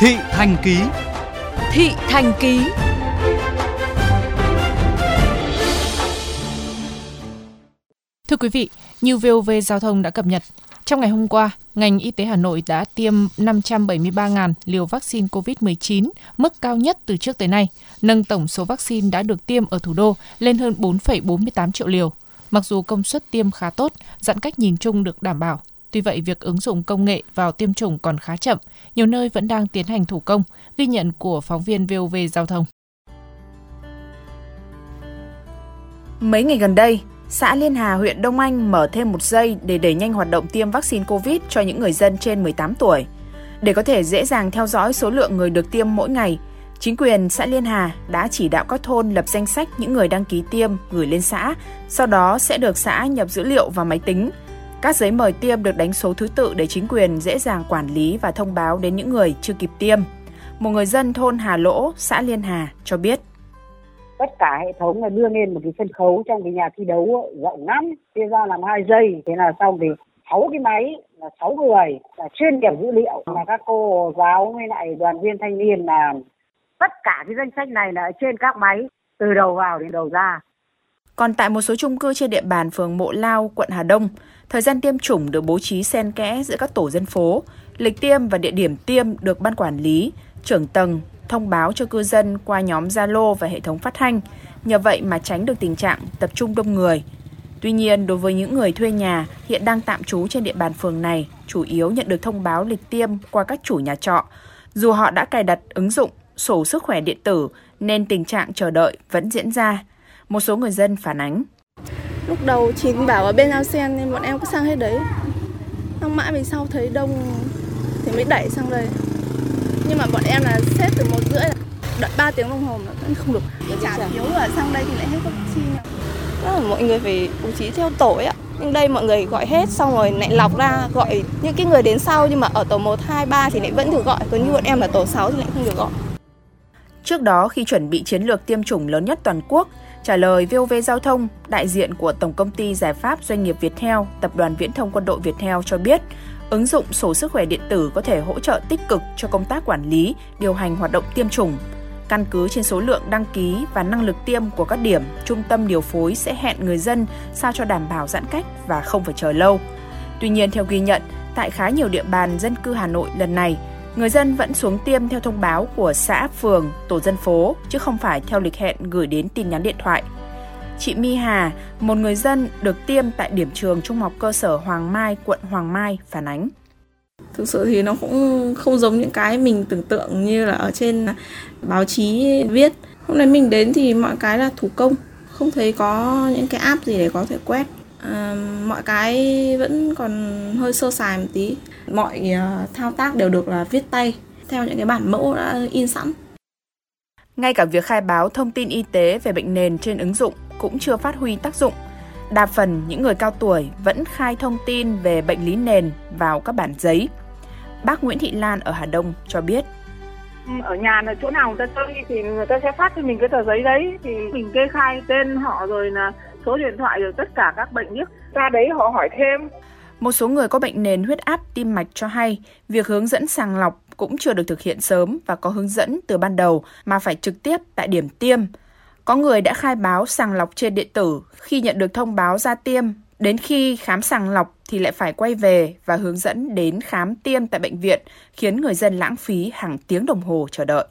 Thị Thành Ký Thị Thành Ký Thưa quý vị, như VOV Giao thông đã cập nhật, trong ngày hôm qua, ngành y tế Hà Nội đã tiêm 573.000 liều vaccine COVID-19, mức cao nhất từ trước tới nay, nâng tổng số vaccine đã được tiêm ở thủ đô lên hơn 4,48 triệu liều. Mặc dù công suất tiêm khá tốt, giãn cách nhìn chung được đảm bảo. Tuy vậy, việc ứng dụng công nghệ vào tiêm chủng còn khá chậm, nhiều nơi vẫn đang tiến hành thủ công, ghi nhận của phóng viên VOV Giao thông. Mấy ngày gần đây, xã Liên Hà, huyện Đông Anh mở thêm một giây để đẩy nhanh hoạt động tiêm vaccine COVID cho những người dân trên 18 tuổi. Để có thể dễ dàng theo dõi số lượng người được tiêm mỗi ngày, chính quyền xã Liên Hà đã chỉ đạo các thôn lập danh sách những người đăng ký tiêm gửi lên xã, sau đó sẽ được xã nhập dữ liệu vào máy tính. Các giấy mời tiêm được đánh số thứ tự để chính quyền dễ dàng quản lý và thông báo đến những người chưa kịp tiêm. Một người dân thôn Hà Lỗ, xã Liên Hà cho biết. Tất cả hệ thống là đưa lên một cái sân khấu trong cái nhà thi đấu rộng lắm. Chia ra làm hai giây. Thế là xong thì sáu cái máy là sáu người là chuyên điểm dữ liệu. Mà các cô giáo với lại đoàn viên thanh niên là tất cả cái danh sách này là trên các máy từ đầu vào đến đầu ra còn tại một số chung cư trên địa bàn phường Mộ Lao, quận Hà Đông, thời gian tiêm chủng được bố trí xen kẽ giữa các tổ dân phố. Lịch tiêm và địa điểm tiêm được ban quản lý, trưởng tầng, thông báo cho cư dân qua nhóm Zalo và hệ thống phát thanh, nhờ vậy mà tránh được tình trạng tập trung đông người. Tuy nhiên, đối với những người thuê nhà hiện đang tạm trú trên địa bàn phường này, chủ yếu nhận được thông báo lịch tiêm qua các chủ nhà trọ. Dù họ đã cài đặt ứng dụng sổ sức khỏe điện tử nên tình trạng chờ đợi vẫn diễn ra. Một số người dân phản ánh. Lúc đầu chị bảo ở bên Ao Sen nên bọn em cứ sang hết đấy. Xong mãi về sau thấy đông thì mới đẩy sang đây. Nhưng mà bọn em là xếp từ một rưỡi đợi 3 tiếng đồng hồ mà vẫn không được. Trả phiếu ở sang đây thì lại hết vaccine đó là mọi người phải bố trí theo tổ ấy ạ nhưng đây mọi người gọi hết xong rồi lại lọc ra gọi những cái người đến sau nhưng mà ở tổ 1, 2, 3 thì lại vẫn được gọi. Còn như bọn em ở tổ 6 thì lại không được gọi. Trước đó, khi chuẩn bị chiến lược tiêm chủng lớn nhất toàn quốc, trả lời VOV Giao thông, đại diện của Tổng công ty Giải pháp Doanh nghiệp Viettel, Tập đoàn Viễn thông Quân đội Viettel cho biết, Ứng dụng sổ sức khỏe điện tử có thể hỗ trợ tích cực cho công tác quản lý, điều hành hoạt động tiêm chủng. Căn cứ trên số lượng đăng ký và năng lực tiêm của các điểm, trung tâm điều phối sẽ hẹn người dân sao cho đảm bảo giãn cách và không phải chờ lâu. Tuy nhiên theo ghi nhận, tại khá nhiều địa bàn dân cư Hà Nội lần này, người dân vẫn xuống tiêm theo thông báo của xã, phường, tổ dân phố chứ không phải theo lịch hẹn gửi đến tin nhắn điện thoại. Chị My Hà, một người dân được tiêm tại điểm trường trung học cơ sở Hoàng Mai, quận Hoàng Mai phản ánh. Thực sự thì nó cũng không giống những cái mình tưởng tượng như là ở trên báo chí viết. Hôm nay mình đến thì mọi cái là thủ công, không thấy có những cái app gì để có thể quét. À, mọi cái vẫn còn hơi sơ sài một tí. Mọi uh, thao tác đều được là viết tay theo những cái bản mẫu đã in sẵn. Ngay cả việc khai báo thông tin y tế về bệnh nền trên ứng dụng cũng chưa phát huy tác dụng. Đa phần những người cao tuổi vẫn khai thông tin về bệnh lý nền vào các bản giấy. Bác Nguyễn Thị Lan ở Hà Đông cho biết. Ở nhà là chỗ nào người ta chơi thì người ta sẽ phát cho mình cái tờ giấy đấy thì mình kê khai tên họ rồi là số điện thoại được tất cả các bệnh nhất ra đấy họ hỏi thêm. Một số người có bệnh nền huyết áp tim mạch cho hay việc hướng dẫn sàng lọc cũng chưa được thực hiện sớm và có hướng dẫn từ ban đầu mà phải trực tiếp tại điểm tiêm. Có người đã khai báo sàng lọc trên điện tử khi nhận được thông báo ra tiêm, đến khi khám sàng lọc thì lại phải quay về và hướng dẫn đến khám tiêm tại bệnh viện, khiến người dân lãng phí hàng tiếng đồng hồ chờ đợi.